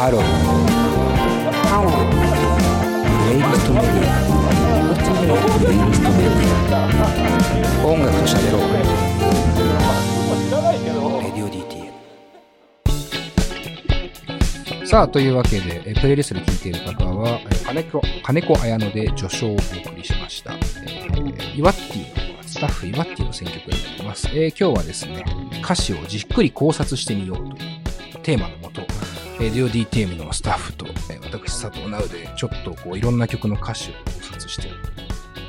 ハローハロープレイリストメディアプレイリストメディア音楽と喋ろう。レディオ DTM さあというわけでえプレイリストで聴いている方はえカネコ。カネコアヤノで序章をお送りしました、えー、イワッティのスタッフイワッティの選曲になります、えー今日はですね歌詞をじっくり考察してみようというテーマのもと、えー、ディオ DTM のスタッフと、えー私佐藤直でちょっとこういろんな曲の歌詞を考察して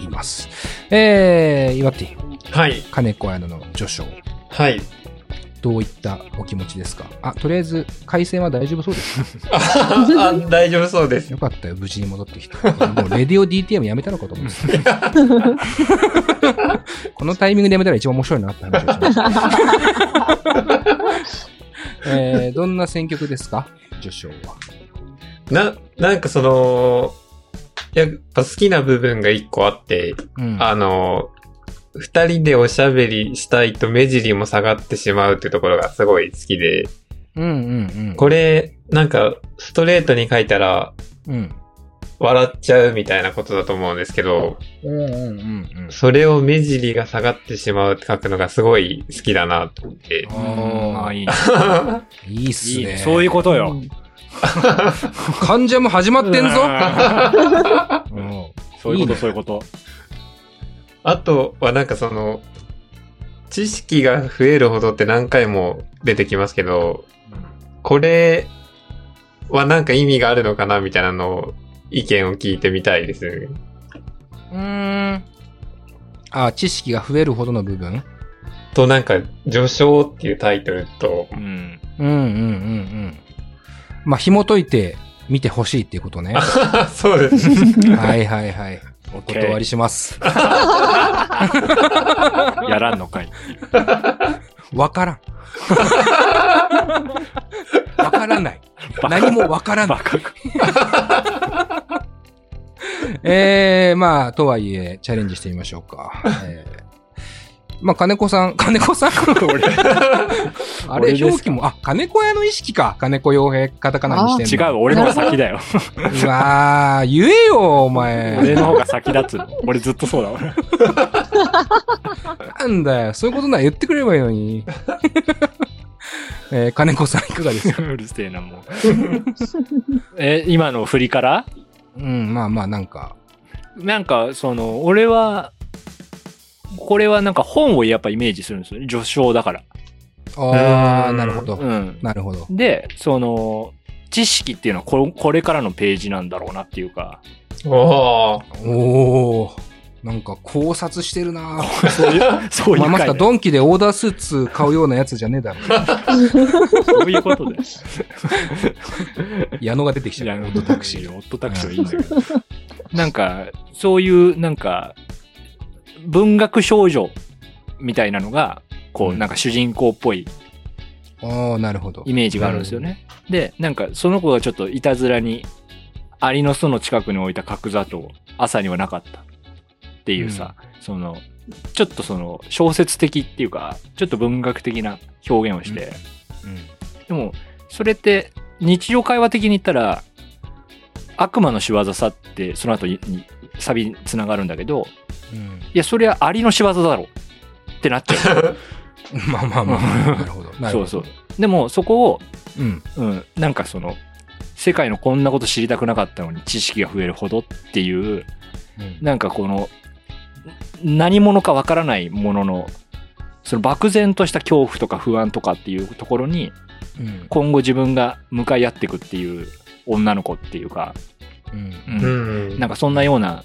います。えー、岩手、はい。金子彩乃の序章、はい。どういったお気持ちですか？あ、とりあえず、回線は大丈夫そうですか あ大丈夫そうです。よかったよ、無事に戻ってきて。もう、レディオ DTM やめたのかと思うんですよこのタイミングでやめたら一番面白いなって話をしました。えー、どんな選曲ですか？序章は。な、なんかその、やっぱ好きな部分が一個あって、うん。あの、二人でおしゃべりしたいと目尻も下がってしまうっていうところがすごい好きで、うんうんうん。これ、なんか、ストレートに書いたら、うん。笑っちゃうみたいなことだと思うんですけど、うんうんうんうん。それを目尻が下がってしまうって書くのがすごい好きだなと思って。ああ、いいね。いいっすね。そういうことよ。患者も始まってんぞ。うんうんそういうこと、いいねそういうこと。あとはなんかその、知識が増えるほどって何回も出てきますけど、これはなんか意味があるのかなみたいなのを意見を聞いてみたいですね。うーん。あ、知識が増えるほどの部分？となんか、序章っていうタイトルと、うん。うんうんうんうん。まあ、紐解いて見てほしいっていうことね。そうです。はいはいはい。お断りします。やらんのかい。わからん。わからない。何もわからない。えー、まあ、とはいえ、チャレンジしてみましょうか。えーまあ、金子さん、金子さん俺、あれ、表記も、あ、金子屋の意識か。金子洋平、カタカナにしてんの。違う、俺の方が先だよ。うわー、言えよ、お前。俺の方が先だっつ。俺ずっとそうだわ。なんだよ、そういうことなら言ってくれればいいのに。えー金子さん、いかがですか？うるせえな、もう。え、今の振りから？うん、まあまあ、なんか。なんか、その、俺は、これはなんか本をやっぱイメージするんですよね。序章だから。あー、うんなるほど。うん。なるほど。で、その、知識っていうのはこれこれからのページなんだろうなっていうか、おー。おー、なんか考察してるなそういう、そういうまあ、まさか回ドンキでオーダースーツ買うようなやつじゃねえだろ。そういうことで。矢野が出てきちゃう。オットタクシー。オットタクシーはいいんだけど。なんか、そういう、なんか、文学少女みたいなのが、こう、うんなんか主人公っぽいああ、なるほどイ。メージがあるんですよね。で、なんか、その子がちょっといたずらに、アリの巣の近くに置いた角砂糖、朝にはなかった。っていうさ、その、ちょっとその、小説的っていうか、ちょっと文学的な表現をして、でも、それって、日常会話的に言ったら、悪魔の仕業さって、その後に、にサビに繋がるんだけど、うん。うん。いや、それはアリの仕業だろってなっちゃう。まあまあまあ、なるほど。なるほど。そうそう。でも、そこを、うん。うん、なんかその、世界のこんなこと知りたくなかったのに知識が増えるほどっていう、うんなんかこの、何者かわからないものの、その漠然とした恐怖とか不安とかっていうところに、うん。今後自分が向かい合っていくっていう女の子っていうか、うん。うんうん。なんかそんなような、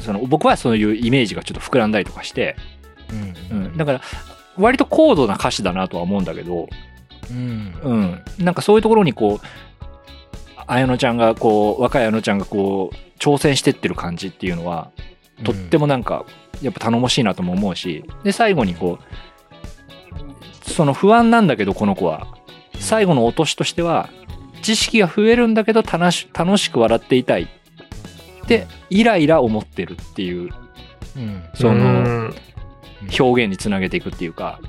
その僕はそういうイメージがちょっと膨らんだりとかして、う。うんん、だから割と高度な歌詞だなとは思うんだけど、うん。うん、なんかそういうところにこう、綾乃ちゃんがこう、若い綾乃ちゃんがこう、挑戦してってる感じっていうのは、とってもなんか、やっぱ頼もしいなとも思うし、で、最後にこう、その不安なんだけど、この子は、最後の落としとしては、知識が増えるんだけど楽し楽しく笑っていたい。って、イライラ思ってるっていう、うん。その、うん。表現につなげていくっていうか、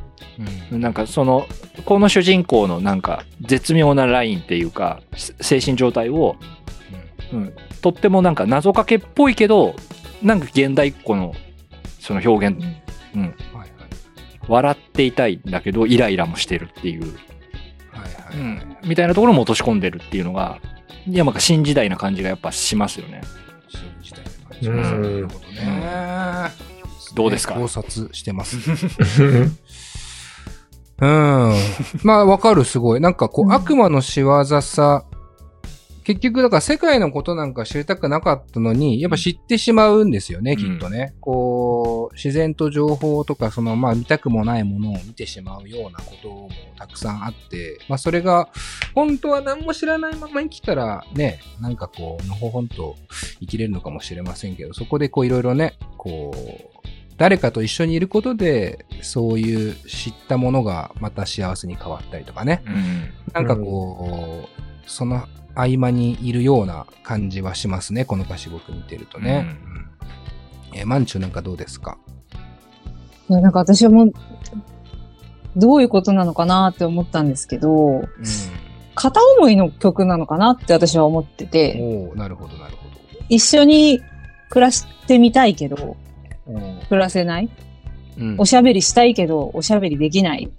うん。なんかその、この主人公のなんか絶妙なラインっていうか、精神状態を、うん、とってもなんか謎かけっぽいけど、なんか現代っ子のその表現、うん、はいはい。笑っていたいんだけどイライラもしてるっていう、はいはいはい。みたいなところも落とし込んでるっていうのが、いやなんか新時代な感じがやっぱしますよね。新時代の感じがする。ほどね。どうですか？考察してます。うん。まあ、わかる、すごい。なんかこう、うん悪魔の仕業さ、結局、だから世界のことなんか知りたくなかったのに、やっぱ知ってしまうんですよね、うんきっとね。こう、自然と情報とか、その、まあ、見たくもないものを見てしまうようなこともたくさんあって、まあ、それが、本当は何も知らないまま生きたら、ね、なんかこう、のほほんと生きれるのかもしれませんけど、そこでこう、いろいろね、こう、誰かと一緒にいることで、そういう知ったものがまた幸せに変わったりとかね。うん。なんかこう、その合間にいるような感じはしますね。この歌詞僕見てるとね。うんえー、マンチュなんかどうですか？いやなんか私はもう、どういうことなのかなって思ったんですけど、うん。片思いの曲なのかなって私は思ってて、おおなるほどなるほ一緒に暮らしてみたいけど、ど。暮らせないうんおしゃべりしたいけど、おしゃべりできない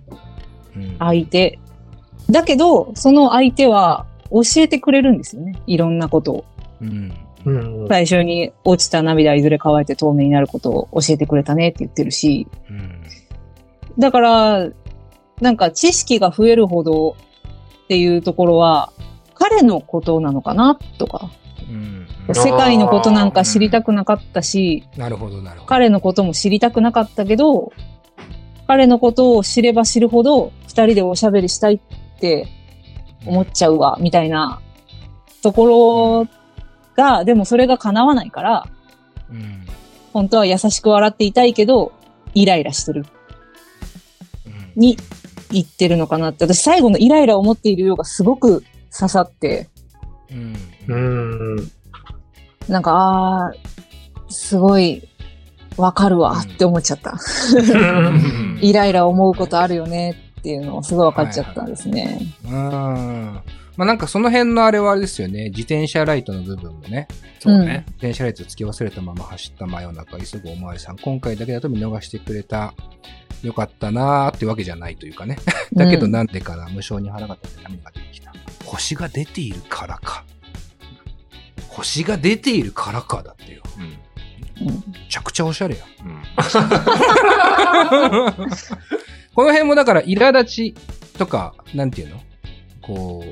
うん相手。だけど、その相手は教えてくれるんですよね。いろんなことを。うん。うん最初に落ちた涙いずれ乾いて透明になることを教えてくれたねって言ってるし。うん。だから、なんか知識が増えるほどっていうところは、彼のことなのかなとか。うん。世界のことなんか知りたくなかったし、なるほどなるほど。彼のことも知りたくなかったけど、彼のことを知れば知るほど、二人でおしゃべりしたいって思っちゃうわ、みたいなところが、でもそれが叶わないから、うん。本当は優しく笑っていたいけど、イライラしてる、うんに言ってるのかなって、私最後のイライラを持っているようがすごく刺さって、うん。うん。なんか、あー、すごい、わかるわって思っちゃった。うん イライラ思うことあるよねっていうのをすごい分かっちゃったんですね。うん。まあなんかその辺のあれはあれですよね。自転車ライトの部分もね。そうね。自転車ライトつけ忘れたまま走った真夜中、急ぐおまわりさん。今回だけだと見逃してくれた。よかったなーってわけじゃないというかね。だけどうんなんでかな、無償に腹が立って涙が出てきた。星が出ているからか。星が出ているからかだってよ。うん。うんめちゃくちゃおしゃれや。うん。この辺もだから苛立ちとか、なんていうの？こ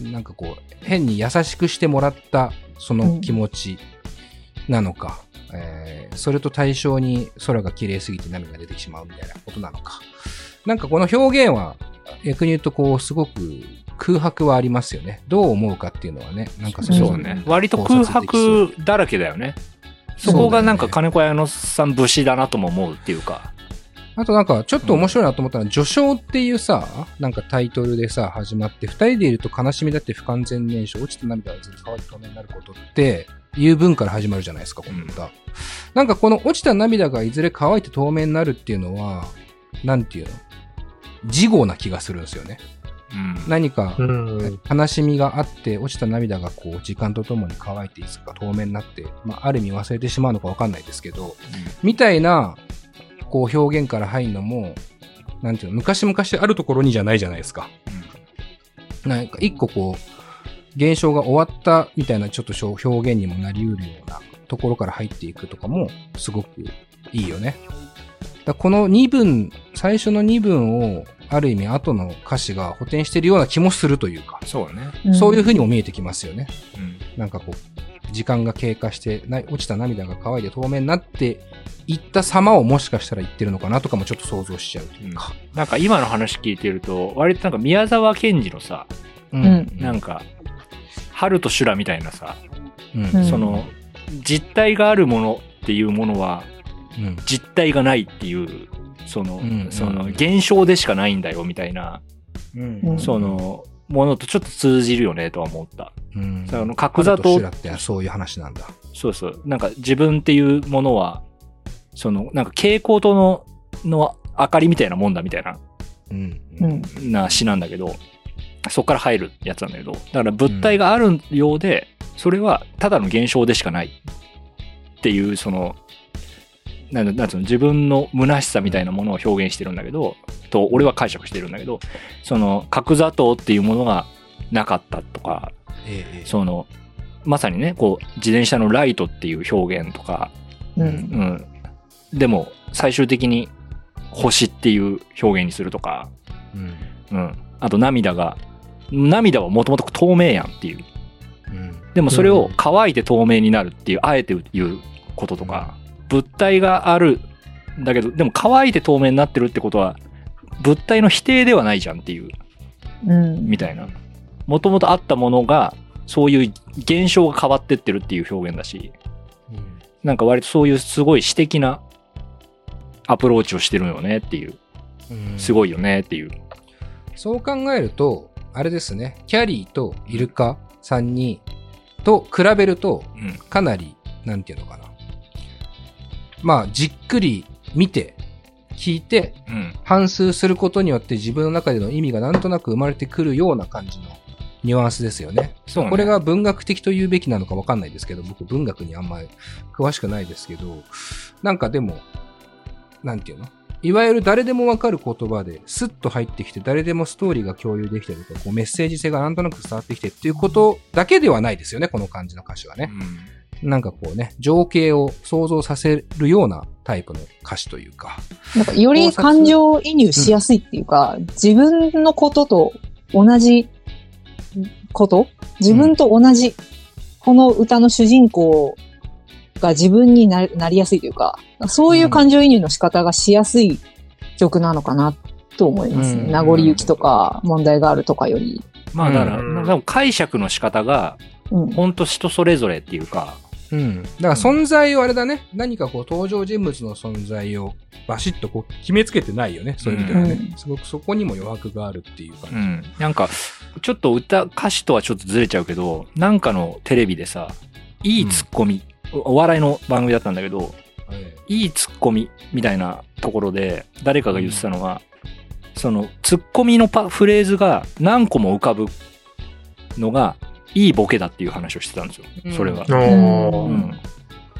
う、なんかこう、変に優しくしてもらったその気持ちなのか、えーそれと対象に空が綺麗すぎて涙が出てしまうみたいなことなのか。なんかこの表現は逆に言うとこう、すごく空白はありますよね。どう思うかっていうのはね、なんかそそうね。割と空白だらけだよね。そこがなんか金子綾乃さん節だなとも思うっていうか。あとなんか、ちょっと面白いなと思ったのは、序章っていうさ、なんかタイトルでさ、始まって、二人でいると悲しみだって不完全燃焼、落ちた涙がずっと乾いて透明になることって、いう文から始まるじゃないですか、この歌。なんかこの落ちた涙がいずれ乾いて透明になるっていうのは、なんていうの？事後な気がするんですよね。うん。何かうん。悲しみがあって、落ちた涙がこう、時間とともに乾いていつか透明になって、まあ、ある意味忘れてしまうのかわかんないですけど、みたいな、こう表現から入るのも、なんていうの、昔々あるところにじゃないじゃないですか。なんか一個こう、現象が終わったみたいなちょっと表現にもなり得るようなところから入っていくとかも、すごくいいよね。だこの2文、最初の2文を、ある意味後の歌詞が補填してるような気もするというか、そうね。そういうふ風にも見えてきますよね。うん。なんかこう、時間が経過して、な落ちた涙が乾いて透明になっていった様をもしかしたら言ってるのかなとかもちょっと想像しちゃうというか。なんか今の話聞いてると、割となんか宮沢賢治のさ、ううん。なんか、春と修羅みたいなさ、うん。うん。その、実体があるものっていうものは、うん。実体がないっていう、その、うん。その、現象でしかないんだよみたいな、うん。その、ものとちょっと通じるよねとは思った。うん、その角砂糖ってそういう話なんだ。そうそう。なんか自分っていうものは、その、なんか蛍光灯の、の明かりみたいなもんだみたいな、うん。うん。な詩なんだけど、そこから入るやつなんだけど、だから物体があるようで、それはただの現象でしかないっていう、その、なんだなんつうの、自分の虚しさみたいなものを表現してるんだけど、と、俺は解釈してるんだけど、その、角砂糖っていうものがなかったとか、ええええその、まさにね、こう、自転車のライトっていう表現とか、う。うんん。でも、最終的に星っていう表現にするとか、うん。うん。あと涙が、涙はもともと透明やんっていう。うん。でもそれを乾いて透明になるっていう、あえて言うこととか、物体があるんだけど、でも乾いて透明になってるってことは、物体の否定ではないじゃんっていう、うん。みたいな。もともとあったものが、そういう現象が変わってってるっていう表現だし、なんか割とそういうすごい詩的なアプローチをしてるよねっていう、うんすごいよねっていう。そう考えると、あれですね、キャリーとイルカさんに、と比べると、うん。かなり、なんていうのかな。まあ、じっくり見て、聞いて、うん。反芻することによって自分の中での意味がなんとなく生まれてくるような感じのニュアンスですよね。そうねこれが文学的と言うべきなのかわかんないですけど、僕文学にあんまり詳しくないですけど、なんかでも、なんていうの？いわゆる誰でもわかる言葉でスッと入ってきて誰でもストーリーが共有できてるとか、こうメッセージ性がなんとなく伝わってきてっていうことだけではないですよね、この感じの歌詞はね。なんかこうね、情景を想像させるようなタイプの歌詞というか。なんかより感情移入しやすいっていうか、自分のことと同じこと自分と同じ、この歌の主人公が自分にななりやすいというか、そういう感情移入の仕方がしやすい曲なのかなと思いますね。うん名残雪とか問題があるとかより。まあだから、うんでも解釈の仕方が、うん。ほんと人それぞれっていうか、うん。だから存在をあれだね、何かこう登場人物の存在をバシッとこう決めつけてないよね、そういう意味ではね。うんすごくそこにも余白があるっていう感じ。うん。なんか、ちょっと歌、歌詞とはちょっとずれちゃうけど、なんかのテレビでさ、いいツッコミ、おお笑いの番組だったんだけど、えいいツッコミみたいなところで、誰かが言ってたのが、その、ツッコミのパフレーズが何個も浮かぶのが、いいボケだっていう話をしてたんですよ。それは。おうーん。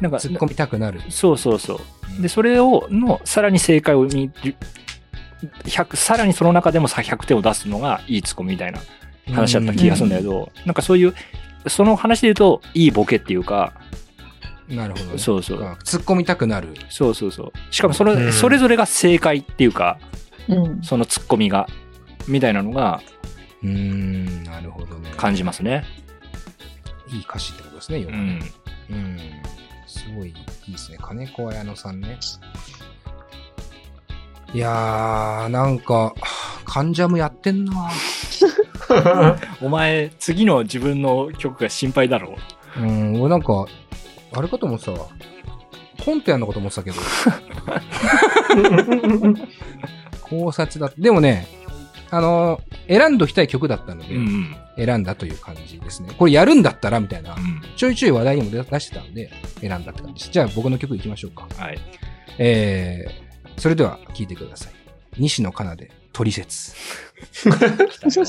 なんか、突っ込みたくなる。そうそうそう。で、それを、の、さらに正解を見る、100、さらにその中でもさ100点を出すのがいいツッコミみたいな話だった気がするんだけど、なんかそういう、その話で言うと、いいボケっていうか、なるほど、ね。そうそう。突っ込みたくなる。そうそうそう。しかもその、うんそれぞれが正解っていうか、うん。そのツッコミが、みたいなのがうーん、なるほどね。感じますね。いい歌詞ってことですね、要はねうん。うん。すごいいいですね。金子綾乃さんね。いやー、なんか、カンジャムやってんな お前、次の自分の曲が心配だろうん、俺なんか、あれかと思ってたわ。コントやんのかと思ってたけど。考察だ。でもね、あのー選んどきたい曲だったので、うんうん。選んだという感じですね。これやるんだったらみたいなう、ん。ちょいちょい話題にも出出してたんで、選んだって感じです。じゃあ僕の曲いきましょうか。はい。えー、それでは聴いてください。西野カナで、トリセツ。来たよ